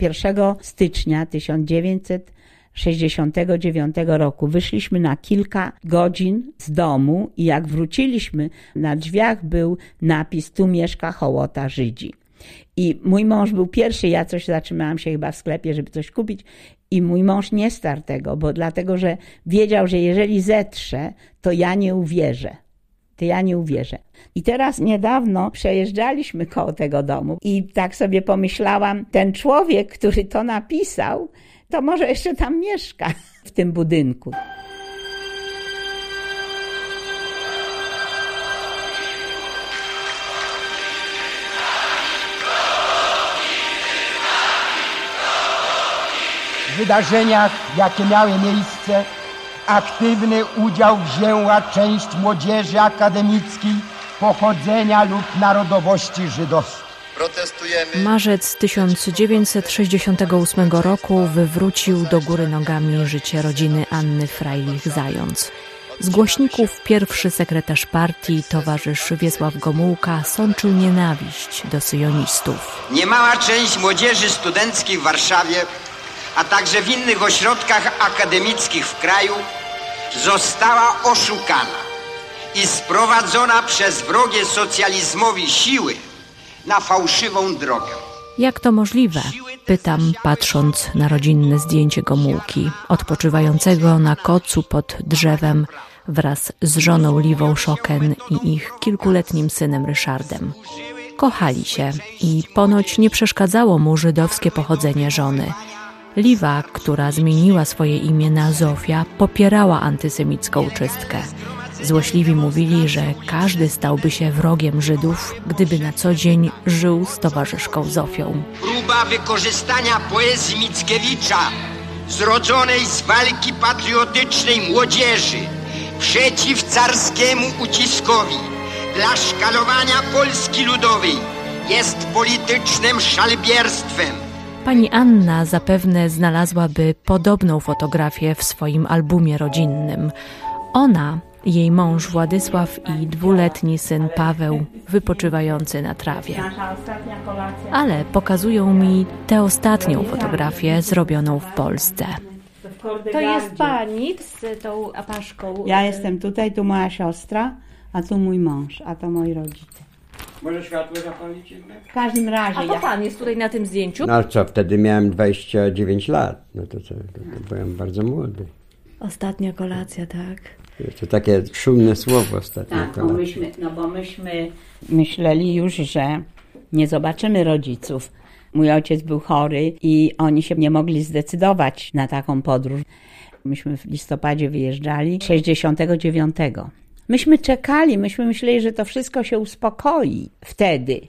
1 stycznia 1969 roku wyszliśmy na kilka godzin z domu i jak wróciliśmy, na drzwiach był napis tu mieszka hołota Żydzi. I mój mąż był pierwszy, ja coś zatrzymałam się chyba w sklepie, żeby coś kupić i mój mąż nie starł tego, bo dlatego, że wiedział, że jeżeli zetrze, to ja nie uwierzę. To ja nie uwierzę. I teraz niedawno przejeżdżaliśmy koło tego domu i tak sobie pomyślałam, ten człowiek, który to napisał, to może jeszcze tam mieszka w tym budynku. Wydarzeniach, jakie miały miejsce, aktywny udział wzięła część młodzieży akademickiej pochodzenia lub narodowości żydowskiej. Protestujemy. Marzec 1968 roku wywrócił do góry nogami życie rodziny Anny Freilich-Zając. Z głośników pierwszy sekretarz partii, towarzysz Wiesław Gomułka, sączył nienawiść do syjonistów. Niemała część młodzieży studenckiej w Warszawie, a także w innych ośrodkach akademickich w kraju została oszukana i sprowadzona przez wrogie socjalizmowi siły na fałszywą drogę. Jak to możliwe? Pytam, patrząc na rodzinne zdjęcie Gomułki, odpoczywającego na kocu pod drzewem wraz z żoną Liwą Szoken i ich kilkuletnim synem Ryszardem. Kochali się i ponoć nie przeszkadzało mu żydowskie pochodzenie żony. Liwa, która zmieniła swoje imię na Zofia, popierała antysemicką czystkę. Złośliwi mówili, że każdy stałby się wrogiem Żydów, gdyby na co dzień żył z towarzyszką Zofią. Próba wykorzystania poezji Mickiewicza, zrodzonej z walki patriotycznej młodzieży, przeciw carskiemu uciskowi, dla szkalowania Polski Ludowej, jest politycznym szalbierstwem. Pani Anna zapewne znalazłaby podobną fotografię w swoim albumie rodzinnym. Ona, jej mąż Władysław i dwuletni syn Paweł wypoczywający na trawie. Ale pokazują mi tę ostatnią fotografię zrobioną w Polsce. To jest pani z tą apaszką. Ja jestem tutaj, tu moja siostra, a tu mój mąż, a to moi rodzice. Może światło zapalić jednak? W każdym razie, A to ja, pan jest tutaj na tym zdjęciu? No ale co, wtedy miałem 29 lat. No to co, to, to byłem bardzo młody. Ostatnia kolacja, tak. To takie szumne słowo ostatnio. tak, bo myśmy, no bo myśmy myśleli już, że nie zobaczymy rodziców. Mój ojciec był chory i oni się nie mogli zdecydować na taką podróż. Myśmy w listopadzie wyjeżdżali 69. Myśmy czekali, myśmy myśleli, że to wszystko się uspokoi wtedy.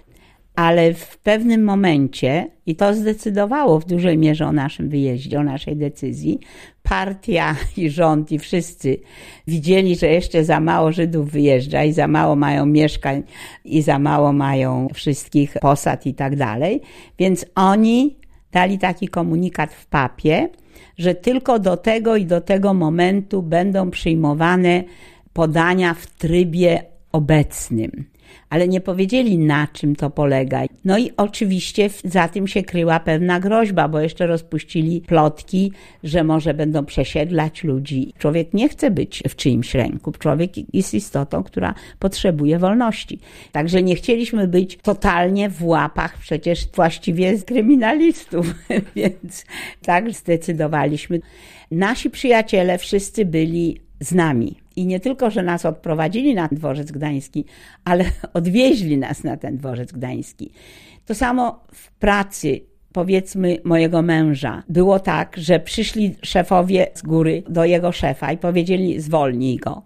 Ale w pewnym momencie, i to zdecydowało w dużej mierze o naszym wyjeździe, o naszej decyzji, partia i rząd i wszyscy widzieli, że jeszcze za mało Żydów wyjeżdża i za mało mają mieszkań i za mało mają wszystkich posad i tak dalej. Więc oni dali taki komunikat w papie, że tylko do tego i do tego momentu będą przyjmowane podania w trybie obecnym. Ale nie powiedzieli, na czym to polega. No i oczywiście za tym się kryła pewna groźba, bo jeszcze rozpuścili plotki, że może będą przesiedlać ludzi. Człowiek nie chce być w czyimś ręku. Człowiek jest istotą, która potrzebuje wolności. Także nie chcieliśmy być totalnie w łapach przecież właściwie kryminalistów, więc tak zdecydowaliśmy. Nasi przyjaciele wszyscy byli z nami. I nie tylko, że nas odprowadzili na dworzec gdański, ale odwieźli nas na ten dworzec gdański. To samo w pracy, powiedzmy, mojego męża. Było tak, że przyszli szefowie z góry do jego szefa i powiedzieli: zwolnij go.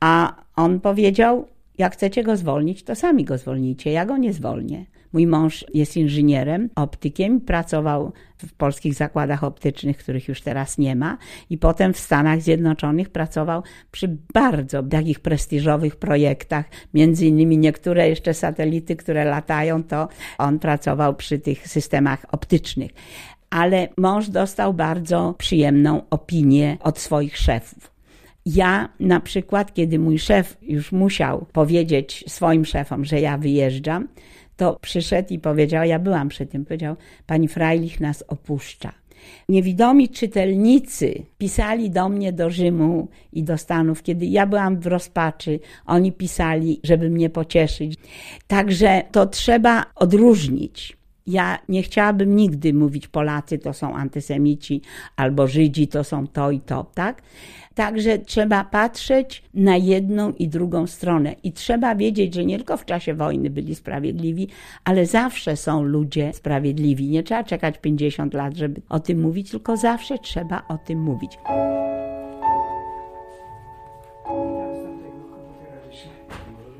A on powiedział: Jak chcecie go zwolnić, to sami go zwolnijcie, ja go nie zwolnię. Mój mąż jest inżynierem, optykiem, pracował w polskich zakładach optycznych, których już teraz nie ma, i potem w Stanach Zjednoczonych pracował przy bardzo takich prestiżowych projektach, między innymi niektóre jeszcze satelity, które latają, to on pracował przy tych systemach optycznych. Ale mąż dostał bardzo przyjemną opinię od swoich szefów. Ja na przykład, kiedy mój szef już musiał powiedzieć swoim szefom, że ja wyjeżdżam, to przyszedł i powiedział, ja byłam przy tym, powiedział, pani Freilich nas opuszcza. Niewidomi czytelnicy pisali do mnie do Rzymu i do Stanów, kiedy ja byłam w rozpaczy. Oni pisali, żeby mnie pocieszyć. Także to trzeba odróżnić. Ja nie chciałabym nigdy mówić Polacy to są antysemici albo Żydzi to są to i to, tak? Także trzeba patrzeć na jedną i drugą stronę i trzeba wiedzieć, że nie tylko w czasie wojny byli sprawiedliwi, ale zawsze są ludzie sprawiedliwi. Nie trzeba czekać 50 lat, żeby o tym mówić, tylko zawsze trzeba o tym mówić.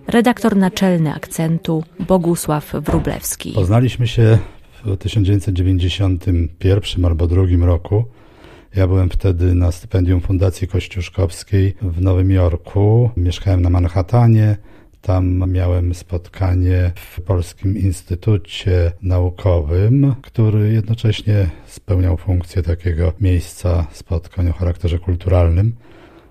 Redaktor naczelny akcentu Bogusław Wrublewski. Poznaliśmy się w 1991 albo drugim roku. Ja byłem wtedy na stypendium Fundacji Kościuszkowskiej w Nowym Jorku. Mieszkałem na Manhattanie. Tam miałem spotkanie w Polskim Instytucie Naukowym, który jednocześnie spełniał funkcję takiego miejsca spotkań o charakterze kulturalnym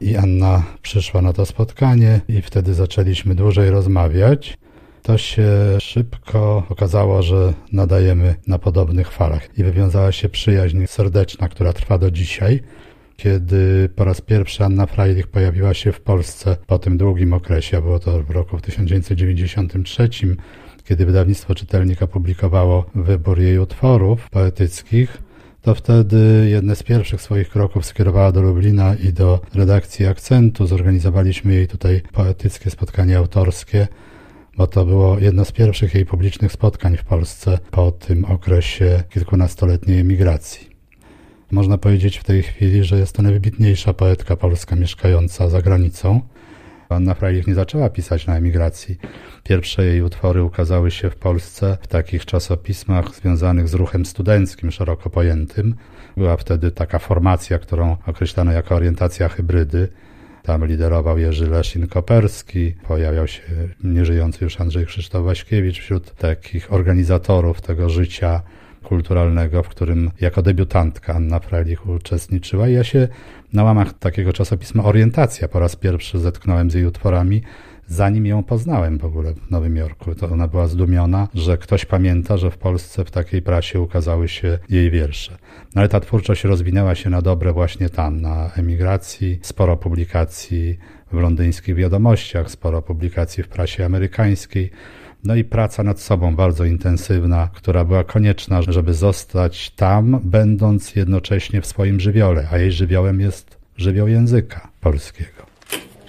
i Anna przyszła na to spotkanie i wtedy zaczęliśmy dłużej rozmawiać. To się szybko okazało, że nadajemy na podobnych falach i wywiązała się przyjaźń serdeczna, która trwa do dzisiaj. Kiedy po raz pierwszy Anna Freilich pojawiła się w Polsce po tym długim okresie, było to w roku 1993, kiedy wydawnictwo Czytelnik opublikowało wybór jej utworów poetyckich, to wtedy jedne z pierwszych swoich kroków skierowała do Lublina i do redakcji Akcentu. Zorganizowaliśmy jej tutaj poetyckie spotkanie autorskie, bo to było jedno z pierwszych jej publicznych spotkań w Polsce po tym okresie kilkunastoletniej emigracji. Można powiedzieć w tej chwili, że jest to najwybitniejsza poetka polska mieszkająca za granicą. Anna Freilich nie zaczęła pisać na emigracji. Pierwsze jej utwory ukazały się w Polsce w takich czasopismach związanych z ruchem studenckim, szeroko pojętym. Była wtedy taka formacja, którą określano jako orientacja hybrydy. Tam liderował Jerzy Leszin-Koperski, pojawiał się nieżyjący już Andrzej Krzysztof Waśkiewicz wśród takich organizatorów tego życia kulturalnego, w którym jako debiutantka Anna Freilich uczestniczyła. I ja się na łamach takiego czasopisma Orientacja po raz pierwszy zetknąłem z jej utworami, zanim ją poznałem w ogóle w Nowym Jorku. To ona była zdumiona, że ktoś pamięta, że w Polsce w takiej prasie ukazały się jej wiersze. No ale ta twórczość rozwinęła się na dobre właśnie tam, na emigracji, sporo publikacji w londyńskich wiadomościach, sporo publikacji w prasie amerykańskiej. No i praca nad sobą bardzo intensywna, która była konieczna, żeby zostać tam, będąc jednocześnie w swoim żywiole, a jej żywiołem jest żywioł języka polskiego.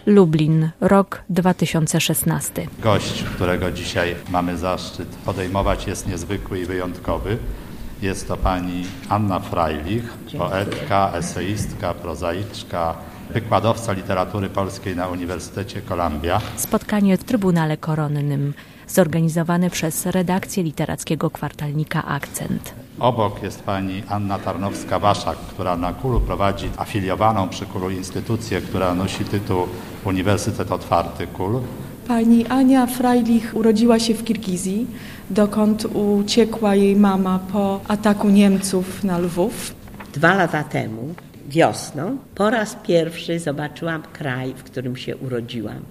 Lublin, rok 2016. Gość, którego dzisiaj mamy zaszczyt podejmować, jest niezwykły i wyjątkowy. Jest to pani Anna Freilich, poetka, eseistka, prozaiczka, wykładowca literatury polskiej na Uniwersytecie Columbia. Spotkanie w Trybunale Koronnym zorganizowane przez redakcję literackiego kwartalnika Akcent. Obok jest pani Anna Tarnowska-Waszak, która na Kulu prowadzi afiliowaną przy Kulu instytucję, która nosi tytuł Uniwersytet Otwarty Kul. Pani Ania Freilich urodziła się w Kirgizji, dokąd uciekła jej mama po ataku Niemców na Lwów. Dwa lata temu, wiosną, po raz pierwszy zobaczyłam kraj, w którym się urodziłam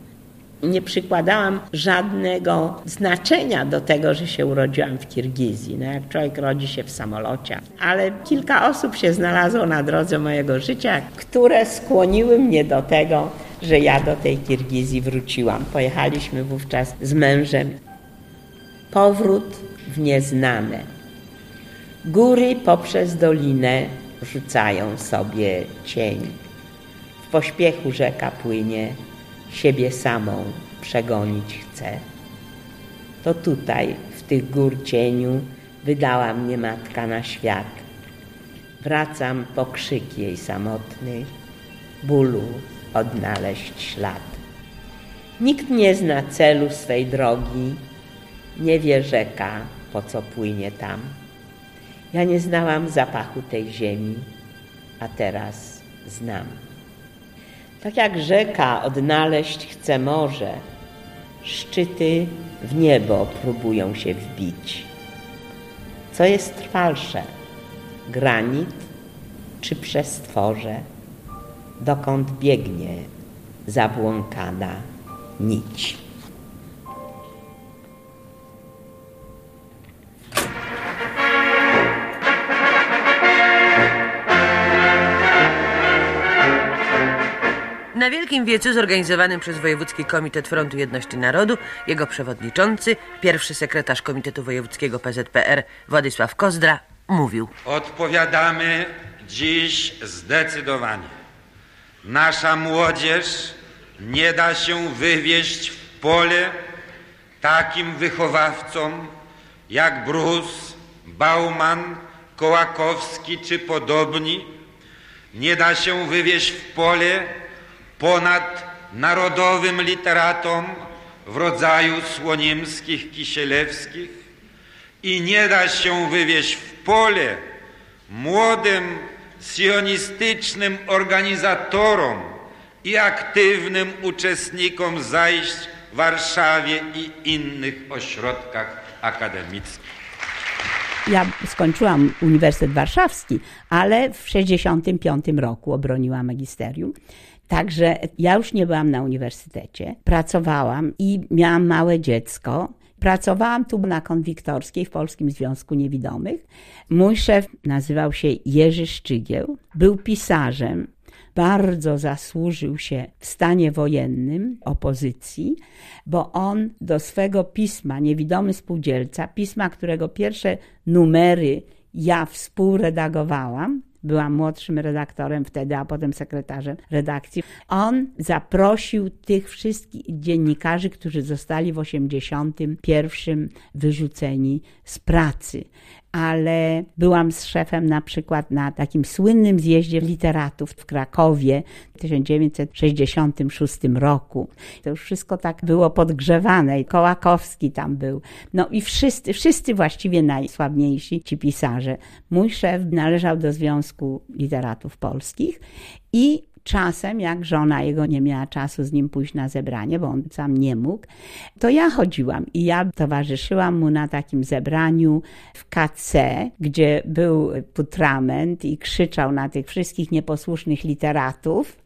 nie przykładałam żadnego znaczenia do tego, że się urodziłam w Kirgizji. No jak człowiek rodzi się w samolocie. Ale kilka osób się znalazło na drodze mojego życia, które skłoniły mnie do tego, że ja do tej Kirgizji wróciłam. Pojechaliśmy wówczas z mężem. Powrót w nieznane. Góry poprzez dolinę rzucają sobie cień. W pośpiechu rzeka płynie, siebie samą przegonić chce. To tutaj, w tych gór cieniu, wydała mnie matka na świat. Wracam po krzyk jej samotny, bólu odnaleźć ślad. Nikt nie zna celu swej drogi, nie wie rzeka, po co płynie tam. Ja nie znałam zapachu tej ziemi, a teraz znam. Tak jak rzeka odnaleźć chce morze, szczyty w niebo próbują się wbić. Co jest trwalsze, granit czy przestworze, dokąd biegnie zabłąkana nić. Na Wielkim Wiecu zorganizowanym przez Wojewódzki Komitet Frontu Jedności Narodu, jego przewodniczący, pierwszy sekretarz Komitetu Wojewódzkiego PZPR Władysław Kozdra mówił. Odpowiadamy dziś zdecydowanie. Nasza młodzież nie da się wywieźć w pole takim wychowawcom jak Brus, Bauman, Kołakowski czy podobni. Nie da się wywieźć w pole ponad narodowym literatom w rodzaju słonimskich, kisielewskich i nie da się wywieźć w pole młodym sionistycznym organizatorom i aktywnym uczestnikom zajść w Warszawie i innych ośrodkach akademickich. Ja skończyłam Uniwersytet Warszawski, ale w 1965 roku obroniłam magisterium. Także ja już nie byłam na uniwersytecie, pracowałam i miałam małe dziecko. Pracowałam tu na konwiktorskiej w Polskim Związku Niewidomych. Mój szef nazywał się Jerzy Szczygieł, był pisarzem, bardzo zasłużył się w stanie wojennym opozycji, bo on do swego pisma Niewidomy Spółdzielca, pisma, którego pierwsze numery ja współredagowałam, byłam młodszym redaktorem wtedy, a potem sekretarzem redakcji. On zaprosił tych wszystkich dziennikarzy, którzy zostali w 81 wyrzuceni z pracy ale byłam z szefem na przykład na takim słynnym zjeździe literatów w Krakowie w 1966 roku. To już wszystko tak było podgrzewane i Kołakowski tam był. No i wszyscy, wszyscy właściwie najsławniejsi ci pisarze. Mój szef należał do Związku Literatów Polskich i czasem, jak żona jego nie miała czasu z nim pójść na zebranie, bo on sam nie mógł, to ja chodziłam i ja towarzyszyłam mu na takim zebraniu w KC, gdzie był putrament i krzyczał na tych wszystkich nieposłusznych literatów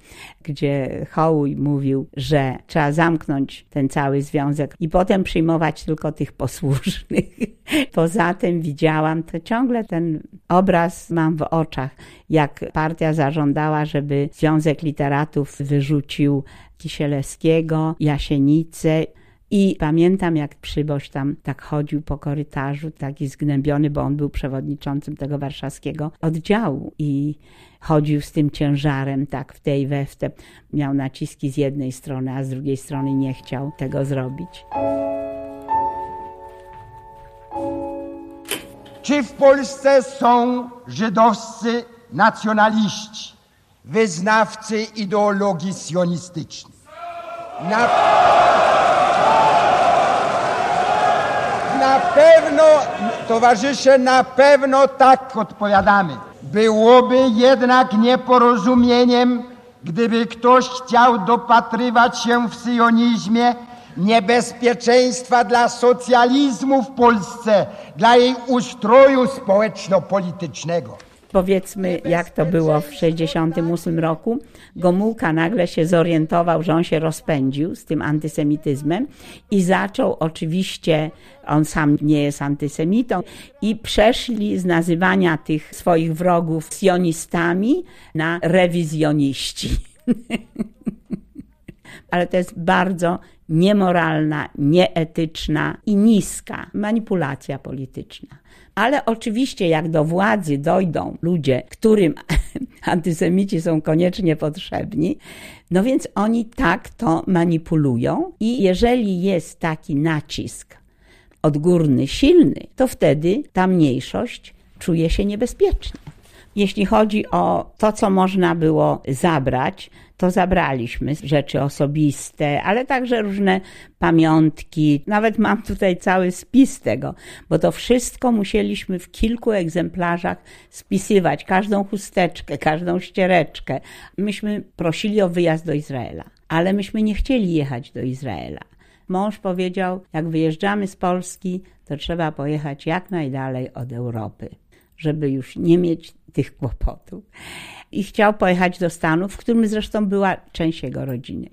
gdzie Hołuj mówił, że trzeba zamknąć ten cały związek i potem przyjmować tylko tych posłusznych. Poza tym widziałam, to ciągle ten obraz mam w oczach, jak partia zażądała, żeby Związek Literatów wyrzucił Kisielewskiego, Jasienicę. I pamiętam, jak przyboś tam tak chodził po korytarzu, taki zgnębiony, bo on był przewodniczącym tego warszawskiego oddziału i chodził z tym ciężarem, tak w tej we. Miał naciski z jednej strony, a z drugiej strony nie chciał tego zrobić. Czy w Polsce są żydowscy nacjonaliści, wyznawcy ideologii sionistycznej? Na... na pewno, towarzysze, na pewno tak odpowiadamy. Byłoby jednak nieporozumieniem, gdyby ktoś chciał dopatrywać się w syjonizmie niebezpieczeństwa dla socjalizmu w Polsce, dla jej ustroju społeczno-politycznego. Powiedzmy, jak to było w 1968 roku. Gomułka nagle się zorientował, że on się rozpędził z tym antysemityzmem i zaczął oczywiście, on sam nie jest antysemitą, i przeszli z nazywania tych swoich wrogów sionistami na rewizjoniści. Ale to jest bardzo niemoralna, nieetyczna i niska manipulacja polityczna. Ale oczywiście, jak do władzy dojdą ludzie, którym antysemici są koniecznie potrzebni, no więc oni tak to manipulują, i jeżeli jest taki nacisk odgórny, silny, to wtedy ta mniejszość czuje się niebezpiecznie. Jeśli chodzi o to, co można było zabrać, to zabraliśmy rzeczy osobiste, ale także różne pamiątki. Nawet mam tutaj cały spis tego, bo to wszystko musieliśmy w kilku egzemplarzach spisywać. Każdą chusteczkę, każdą ściereczkę. Myśmy prosili o wyjazd do Izraela, ale myśmy nie chcieli jechać do Izraela. Mąż powiedział, jak wyjeżdżamy z Polski, to trzeba pojechać jak najdalej od Europy, żeby już nie mieć tych kłopotów. I chciał pojechać do Stanów, w którym zresztą była część jego rodziny.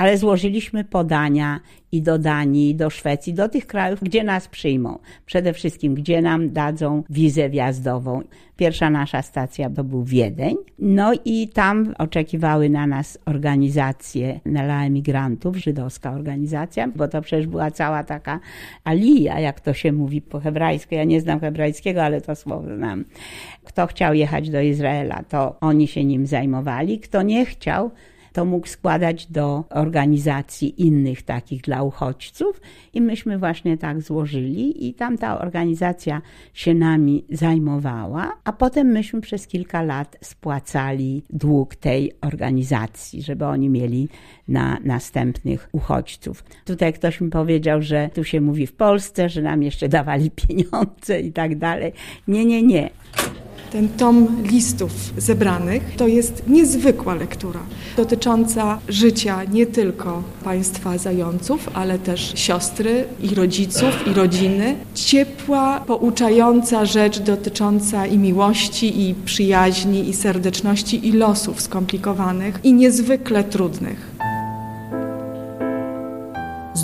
Ale złożyliśmy podania i do Danii, do Szwecji, do tych krajów, gdzie nas przyjmą. Przede wszystkim, gdzie nam dadzą wizę wjazdową. Pierwsza nasza stacja to był Wiedeń. No i tam oczekiwały na nas organizacje dla emigrantów, żydowska organizacja, bo to przecież była cała taka alija, jak to się mówi po hebrajsku. Ja nie znam hebrajskiego, ale to słowo znam. Kto chciał jechać do Izraela, to oni się nim zajmowali. Kto nie chciał, to mógł składać do organizacji innych takich dla uchodźców i myśmy właśnie tak złożyli i tam ta organizacja się nami zajmowała, a potem myśmy przez kilka lat spłacali dług tej organizacji, żeby oni mieli na następnych uchodźców. Tutaj ktoś mi powiedział, że tu się mówi w Polsce, że nam jeszcze dawali pieniądze i tak dalej. Nie, nie, nie. Ten tom listów zebranych to jest niezwykła lektura dotycząca życia nie tylko państwa zająców, ale też siostry i rodziców i rodziny. Ciepła, pouczająca rzecz dotycząca i miłości, i przyjaźni, i serdeczności, i losów skomplikowanych i niezwykle trudnych.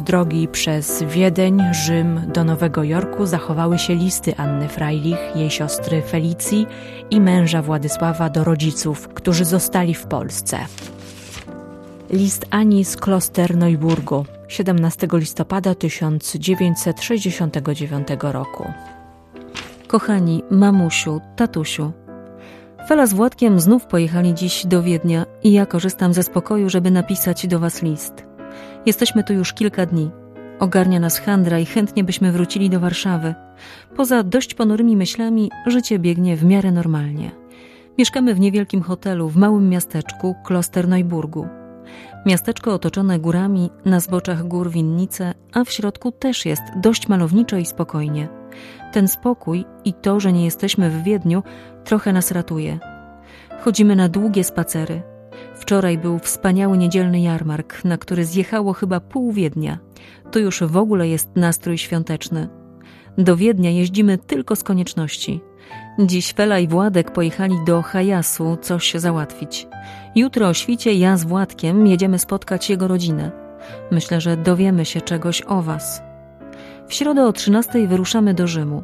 Drogi przez Wiedeń, Rzym do Nowego Jorku zachowały się listy Anny Freilich, jej siostry Felicji i męża Władysława do rodziców, którzy zostali w Polsce. List Ani z kloster Neuburgu 17 listopada 1969 roku. Kochani, mamusiu, tatusiu, Fela z Władkiem znów pojechali dziś do Wiednia i ja korzystam ze spokoju, żeby napisać do Was list. Jesteśmy tu już kilka dni. Ogarnia nas handra i chętnie byśmy wrócili do Warszawy. Poza dość ponurymi myślami, życie biegnie w miarę normalnie. Mieszkamy w niewielkim hotelu w małym miasteczku Klosterneuburgu. Miasteczko otoczone górami, na zboczach gór winnice, a w środku też jest dość malowniczo i spokojnie. Ten spokój i to, że nie jesteśmy w Wiedniu, trochę nas ratuje. Chodzimy na długie spacery, Wczoraj był wspaniały niedzielny jarmark, na który zjechało chyba pół Wiednia. Tu już w ogóle jest nastrój świąteczny. Do Wiednia jeździmy tylko z konieczności. Dziś Fela i Władek pojechali do Hajasu coś załatwić. Jutro o świcie ja z Władkiem jedziemy spotkać jego rodzinę. Myślę, że dowiemy się czegoś o was. W środę o 13 wyruszamy do Rzymu.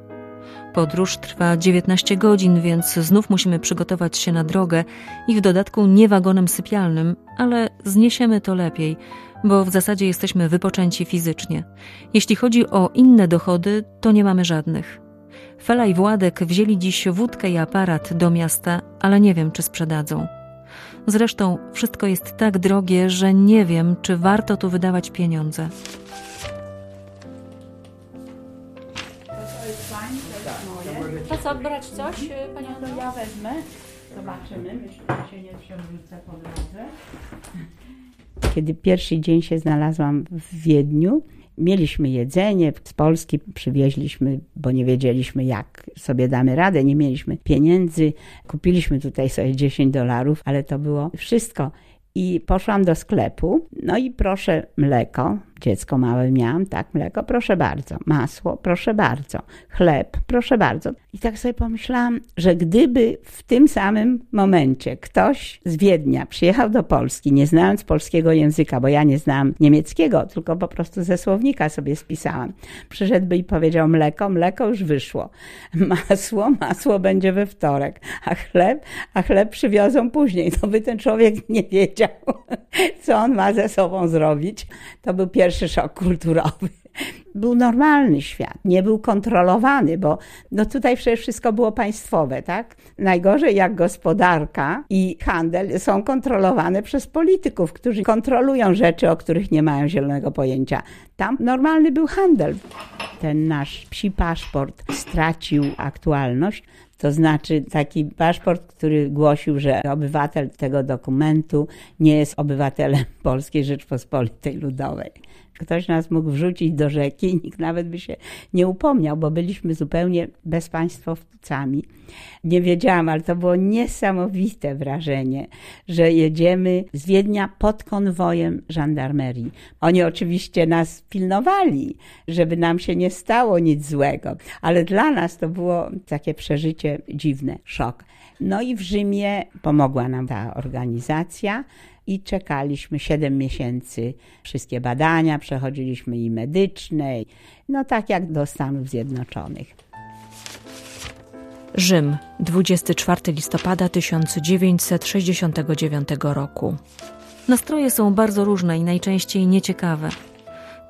Podróż trwa 19 godzin, więc znów musimy przygotować się na drogę i w dodatku nie wagonem sypialnym, ale zniesiemy to lepiej, bo w zasadzie jesteśmy wypoczęci fizycznie. Jeśli chodzi o inne dochody, to nie mamy żadnych. Fela i Władek wzięli dziś wódkę i aparat do miasta, ale nie wiem, czy sprzedadzą. Zresztą wszystko jest tak drogie, że nie wiem, czy warto tu wydawać pieniądze. To co, brać coś, y, Pani No Anno? ja wezmę. Zobaczymy. Myślę, że się nie przewrócę po drodze. Kiedy pierwszy dzień się znalazłam w Wiedniu, mieliśmy jedzenie z Polski, przywieźliśmy, bo nie wiedzieliśmy jak sobie damy radę, nie mieliśmy pieniędzy. Kupiliśmy tutaj sobie 10 dolarów, ale to było wszystko. I poszłam do sklepu, no i proszę mleko, dziecko małe miałam, tak, mleko, proszę bardzo, masło, proszę bardzo, chleb, proszę bardzo. I tak sobie pomyślałam, że gdyby w tym samym momencie ktoś z Wiednia przyjechał do Polski, nie znając polskiego języka, bo ja nie znałam niemieckiego, tylko po prostu ze słownika sobie spisałam, przyszedłby i powiedział mleko, mleko już wyszło, masło, masło będzie we wtorek, a chleb, a chleb przywiozą później, to by ten człowiek nie wiedział, co on ma ze sobą zrobić. To był pierwszy szok kulturowy. Był normalny świat, nie był kontrolowany, bo no tutaj przecież wszystko było państwowe, tak? Najgorzej jak gospodarka i handel są kontrolowane przez polityków, którzy kontrolują rzeczy, o których nie mają zielonego pojęcia. Tam normalny był handel. Ten nasz psi paszport stracił aktualność. To znaczy taki paszport, który głosił, że obywatel tego dokumentu nie jest obywatelem Polskiej Rzeczpospolitej Ludowej. Ktoś nas mógł wrzucić do rzeki i nikt nawet by się nie upomniał, bo byliśmy zupełnie bezpaństwowcami. Nie wiedziałam, ale to było niesamowite wrażenie, że jedziemy z Wiednia pod konwojem żandarmerii. Oni oczywiście nas pilnowali, żeby nam się nie stało nic złego, ale dla nas to było takie przeżycie dziwne, szok. No i w Rzymie pomogła nam ta organizacja. I czekaliśmy 7 miesięcy. Wszystkie badania przechodziliśmy i medyczne, no tak jak do Stanów Zjednoczonych. Rzym, 24 listopada 1969 roku. Nastroje są bardzo różne i najczęściej nieciekawe.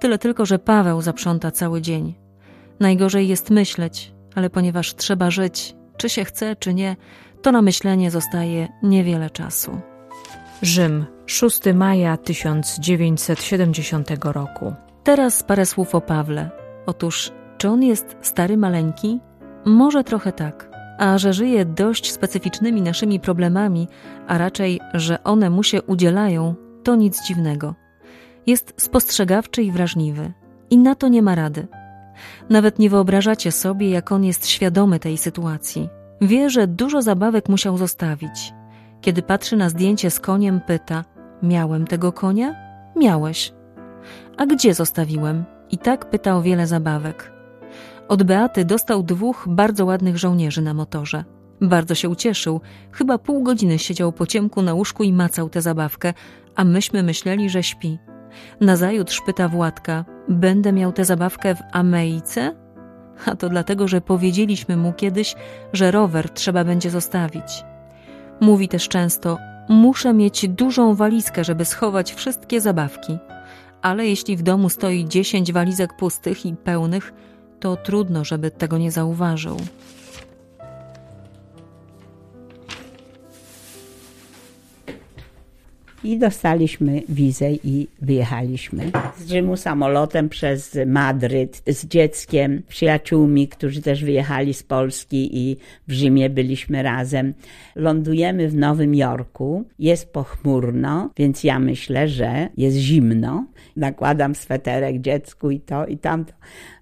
Tyle tylko, że Paweł zaprząta cały dzień. Najgorzej jest myśleć, ale ponieważ trzeba żyć, czy się chce, czy nie, to na myślenie zostaje niewiele czasu. Rzym, 6 maja 1970 roku. Teraz parę słów o Pawle. Otóż, czy on jest stary, maleńki? Może trochę tak. A że żyje dość specyficznymi naszymi problemami, a raczej, że one mu się udzielają, to nic dziwnego. Jest spostrzegawczy i wrażliwy. I na to nie ma rady. Nawet nie wyobrażacie sobie, jak on jest świadomy tej sytuacji. Wie, że dużo zabawek musiał zostawić. Kiedy patrzy na zdjęcie z koniem, pyta: Miałem tego konia? Miałeś. A gdzie zostawiłem? I tak pyta o wiele zabawek. Od Beaty dostał dwóch bardzo ładnych żołnierzy na motorze. Bardzo się ucieszył. Chyba pół godziny siedział po ciemku na łóżku i macał tę zabawkę, a myśmy myśleli, że śpi. Nazajutrz pyta Władka, będę miał tę zabawkę w Amejce? A to dlatego, że powiedzieliśmy mu kiedyś, że rower trzeba będzie zostawić. Mówi też często, muszę mieć dużą walizkę, żeby schować wszystkie zabawki. Ale jeśli w domu stoi dziesięć walizek pustych i pełnych, to trudno, żeby tego nie zauważył. I dostaliśmy wizę i wyjechaliśmy z Rzymu samolotem przez Madryt z dzieckiem, przyjaciółmi, którzy też wyjechali z Polski i w Rzymie byliśmy razem. Lądujemy w Nowym Jorku, jest pochmurno, więc ja myślę, że jest zimno. Nakładam sweterek dziecku i to i tamto.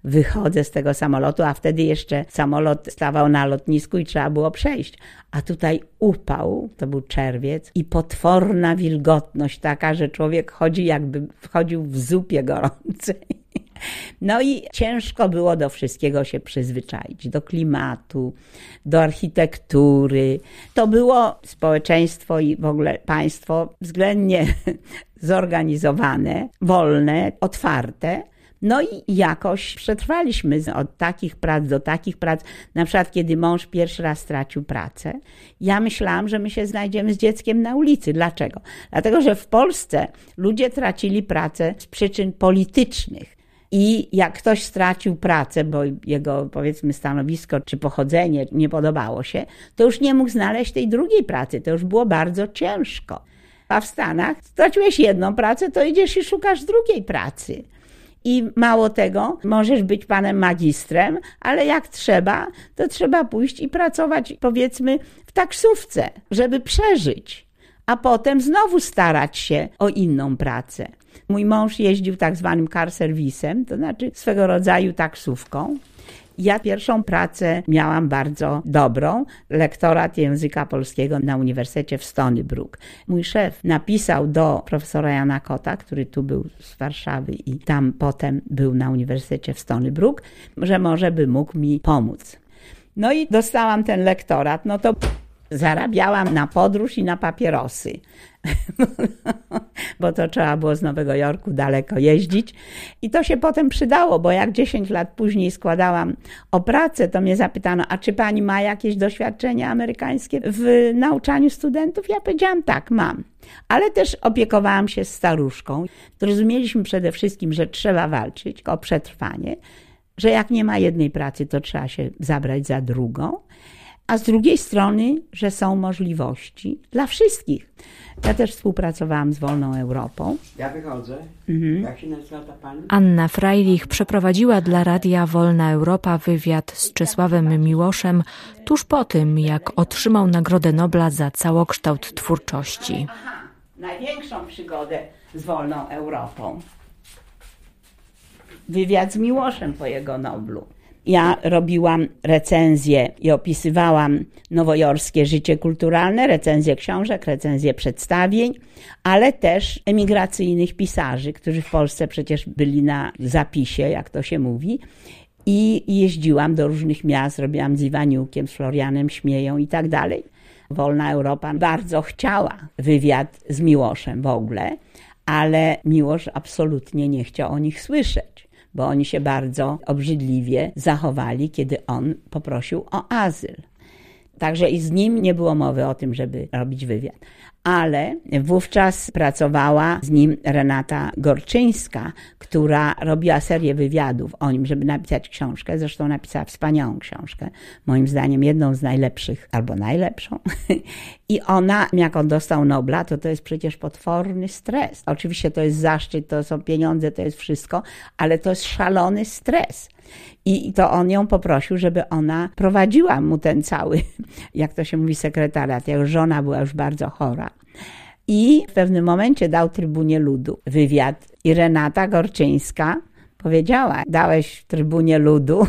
Wychodzę z tego samolotu, a wtedy jeszcze samolot stawał na lotnisku i trzeba było przejść. A tutaj upał, to był czerwiec i potworna wilgotność taka, że człowiek chodzi jakby wchodził w zupie gorącej. No i ciężko było do wszystkiego się przyzwyczaić, do klimatu, do architektury. To było społeczeństwo i w ogóle państwo względnie zorganizowane, wolne, otwarte. No i jakoś przetrwaliśmy od takich prac do takich prac. Na przykład, kiedy mąż pierwszy raz stracił pracę, ja myślałam, że my się znajdziemy z dzieckiem na ulicy. Dlaczego? Dlatego, że w Polsce ludzie tracili pracę z przyczyn politycznych. I jak ktoś stracił pracę, bo jego powiedzmy stanowisko czy pochodzenie nie podobało się, to już nie mógł znaleźć tej drugiej pracy. To już było bardzo ciężko. A w Stanach straciłeś jedną pracę, to idziesz i szukasz drugiej pracy. I mało tego, możesz być panem magistrem, ale jak trzeba, to trzeba pójść i pracować, powiedzmy, w taksówce, żeby przeżyć, a potem znowu starać się o inną pracę. Mój mąż jeździł tak zwanym car serwisem, to znaczy swego rodzaju taksówką. Ja pierwszą pracę miałam bardzo dobrą, lektorat języka polskiego na Uniwersytecie w Stony Brook. Mój szef napisał do profesora Jana Kota, który tu był z Warszawy i tam potem był na Uniwersytecie w Stony Brook, że może by mógł mi pomóc. No i dostałam ten lektorat, no to zarabiałam na podróż i na papierosy. bo to trzeba było z Nowego Jorku daleko jeździć. I to się potem przydało, bo jak 10 lat później składałam o pracę, to mnie zapytano, a czy pani ma jakieś doświadczenie amerykańskie w nauczaniu studentów? Ja powiedziałam, tak, mam. Ale też opiekowałam się staruszką. Zrozumieliśmy przede wszystkim, że trzeba walczyć o przetrwanie, że jak nie ma jednej pracy, to trzeba się zabrać za drugą a z drugiej strony, że są możliwości dla wszystkich. Ja też współpracowałam z Wolną Europą. Ja wychodzę. Mhm. Jak się nazywa ta pani? Anna Freilich przeprowadziła dla Radia Wolna Europa wywiad z Czesławem Miłoszem tuż po tym, jak otrzymał Nagrodę Nobla za całokształt twórczości. Aha, największą przygodę z Wolną Europą. Wywiad z Miłoszem po jego Noblu. Ja robiłam recenzje i opisywałam nowojorskie życie kulturalne, recenzje książek, recenzje przedstawień, ale też emigracyjnych pisarzy, którzy w Polsce przecież byli na zapisie, jak to się mówi. I jeździłam do różnych miast, robiłam z Iwaniukiem, z Florianem Śmieją i tak dalej. Wolna Europa bardzo chciała wywiad z Miłoszem w ogóle, ale Miłosz absolutnie nie chciał o nich słyszeć, bo oni się bardzo obrzydliwie zachowali, kiedy on poprosił o azyl. Także i z nim nie było mowy o tym, żeby robić wywiad ale wówczas pracowała z nim Renata Gorczyńska, która robiła serię wywiadów o nim, żeby napisać książkę. Zresztą napisała wspaniałą książkę, moim zdaniem jedną z najlepszych, albo najlepszą. I ona, jak on dostał Nobla, to to jest przecież potworny stres. Oczywiście to jest zaszczyt, to są pieniądze, to jest wszystko, ale to jest szalony stres. I to on ją poprosił, żeby ona prowadziła mu ten cały, jak to się mówi, sekretariat. Jego żona była już bardzo chora. I w pewnym momencie dał Trybunie Ludu wywiad. I Renata Gorczyńska powiedziała: Dałeś w Trybunie Ludu,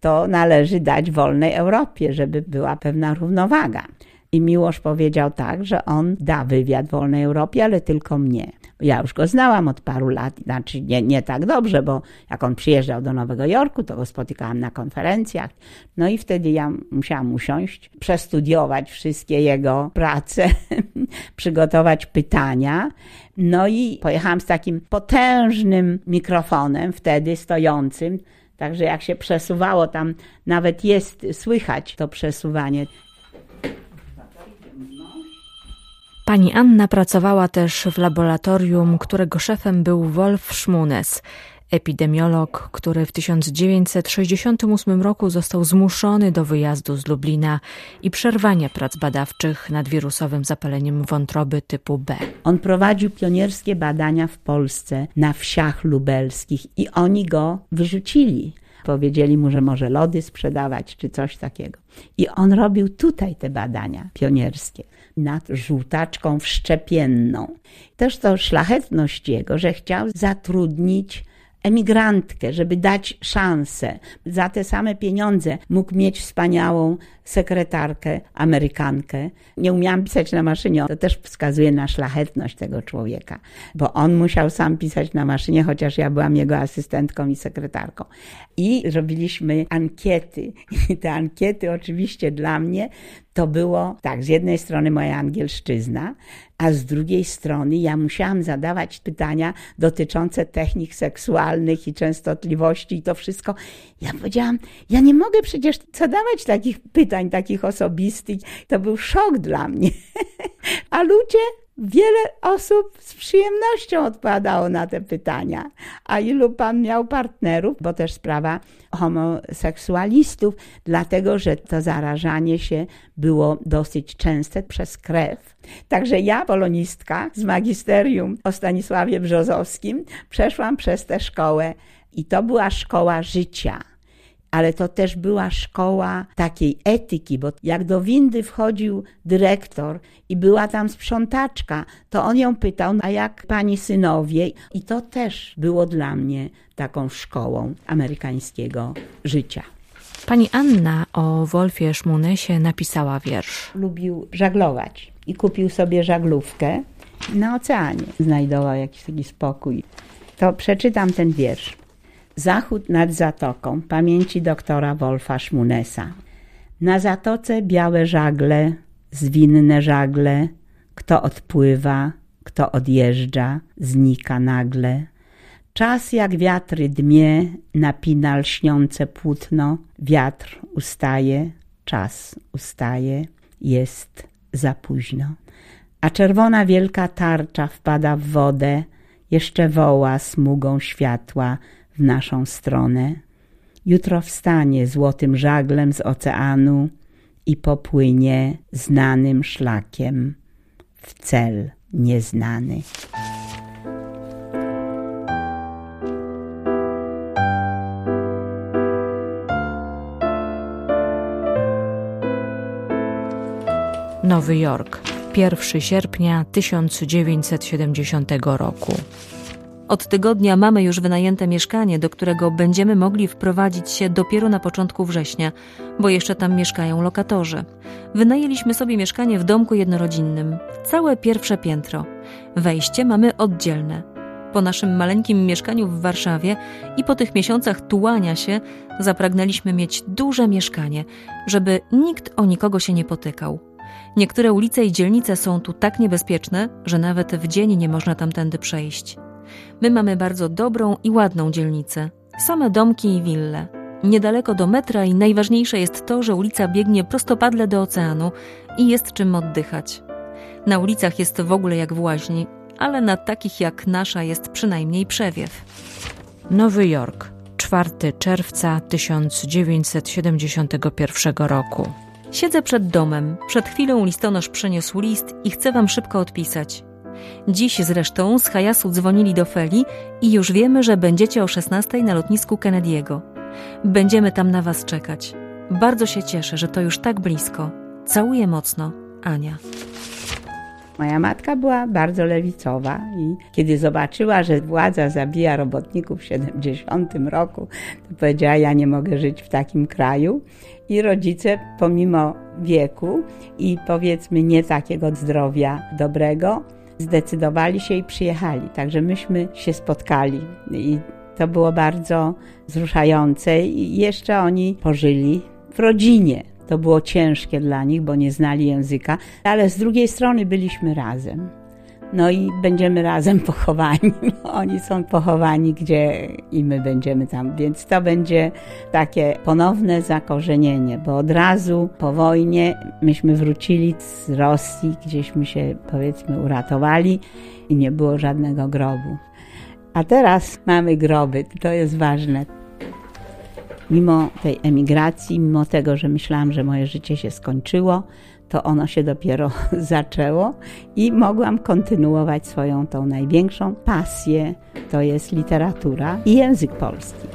to należy dać wolnej Europie, żeby była pewna równowaga. I Miłosz powiedział tak, że on da wywiad wolnej Europie, ale tylko mnie. Ja już go znałam od paru lat, znaczy nie, nie tak dobrze, bo jak on przyjeżdżał do Nowego Jorku, to go spotykałam na konferencjach. No i wtedy ja musiałam usiąść, przestudiować wszystkie jego prace, przygotować pytania. No i pojechałam z takim potężnym mikrofonem, wtedy stojącym. Także jak się przesuwało, tam nawet jest słychać to przesuwanie. Pani Anna pracowała też w laboratorium, którego szefem był Wolf Schmunes, epidemiolog, który w 1968 roku został zmuszony do wyjazdu z Lublina i przerwania prac badawczych nad wirusowym zapaleniem wątroby typu B. On prowadził pionierskie badania w Polsce na wsiach lubelskich i oni go wyrzucili. Powiedzieli mu, że może lody sprzedawać czy coś takiego. I on robił tutaj te badania pionierskie nad żółtaczką wszczepienną. Też to szlachetność jego, że chciał zatrudnić emigrantkę, żeby dać szansę. Za te same pieniądze mógł mieć wspaniałą sekretarkę, Amerykankę. Nie umiałam pisać na maszynie. To też wskazuje na szlachetność tego człowieka, bo on musiał sam pisać na maszynie, chociaż ja byłam jego asystentką i sekretarką. I robiliśmy ankiety. I te ankiety oczywiście dla mnie to było tak, z jednej strony moja angielszczyzna, a z drugiej strony ja musiałam zadawać pytania dotyczące technik seksualnych i częstotliwości i to wszystko. Ja powiedziałam, ja nie mogę przecież zadawać takich pytań, takich osobistych. To był szok dla mnie. A ludzie Wiele osób z przyjemnością odpowiadało na te pytania. A ilu pan miał partnerów? Bo też sprawa homoseksualistów, dlatego że to zarażanie się było dosyć częste przez krew. Także ja, polonistka z magisterium o Stanisławie Brzozowskim, przeszłam przez tę szkołę i to była szkoła życia ale to też była szkoła takiej etyki, bo jak do windy wchodził dyrektor i była tam sprzątaczka, to on ją pytał, a jak pani synowie? I to też było dla mnie taką szkołą amerykańskiego życia. Pani Anna o Wolfie Szmunesie napisała wiersz. Lubił żaglować i kupił sobie żaglówkę na oceanie. Znajdował jakiś taki spokój. To przeczytam ten wiersz. Zachód nad zatoką pamięci doktora Wolfa Szmunesa. Na zatoce białe żagle, zwinne żagle, kto odpływa, kto odjeżdża, znika nagle. Czas jak wiatry dmie, napina lśniące płótno, wiatr ustaje, czas ustaje, jest za późno. A czerwona wielka tarcza wpada w wodę, jeszcze woła smugą światła, naszą stronę. Jutro wstanie złotym żaglem z oceanu i popłynie znanym szlakiem w cel nieznany. Nowy Jork, 1 sierpnia 1970 roku. Od tygodnia mamy już wynajęte mieszkanie, do którego będziemy mogli wprowadzić się dopiero na początku września, bo jeszcze tam mieszkają lokatorzy. Wynajęliśmy sobie mieszkanie w domku jednorodzinnym, całe pierwsze piętro. Wejście mamy oddzielne. Po naszym maleńkim mieszkaniu w Warszawie i po tych miesiącach tułania się zapragnęliśmy mieć duże mieszkanie, żeby nikt o nikogo się nie potykał. Niektóre ulice i dzielnice są tu tak niebezpieczne, że nawet w dzień nie można tamtędy przejść. My mamy bardzo dobrą i ładną dzielnicę. Same domki i wille. Niedaleko do metra i najważniejsze jest to, że ulica biegnie prostopadle do oceanu i jest czym oddychać. Na ulicach jest w ogóle jak w łaźni, ale na takich jak nasza jest przynajmniej przewiew. Nowy Jork, 4 czerwca 1971 roku. Siedzę przed domem. Przed chwilą listonosz przyniósł list i chcę wam szybko odpisać. Dziś zresztą z Hajasu dzwonili do Feli i już wiemy, że będziecie o 16 na lotnisku Kennedy'ego. Będziemy tam na was czekać. Bardzo się cieszę, że to już tak blisko. Całuję mocno. Ania. Moja matka była bardzo lewicowa i kiedy zobaczyła, że władza zabija robotników w 70 roku, to powiedziała, ja nie mogę żyć w takim kraju. I rodzice, pomimo wieku i powiedzmy nie takiego zdrowia dobrego, zdecydowali się i przyjechali. Także myśmy się spotkali i to było bardzo wzruszające i jeszcze oni pożyli w rodzinie. To było ciężkie dla nich, bo nie znali języka, ale z drugiej strony byliśmy razem. No i będziemy razem pochowani. Oni są pochowani, gdzie i my będziemy tam, więc to będzie takie ponowne zakorzenienie, bo od razu po wojnie myśmy wrócili z Rosji, gdzieśmy się powiedzmy uratowali i nie było żadnego grobu. A teraz mamy groby, to jest ważne. Mimo tej emigracji, mimo tego, że myślałam, że moje życie się skończyło, to ono się dopiero zaczęło i mogłam kontynuować swoją tą największą pasję, to jest literatura i język polski.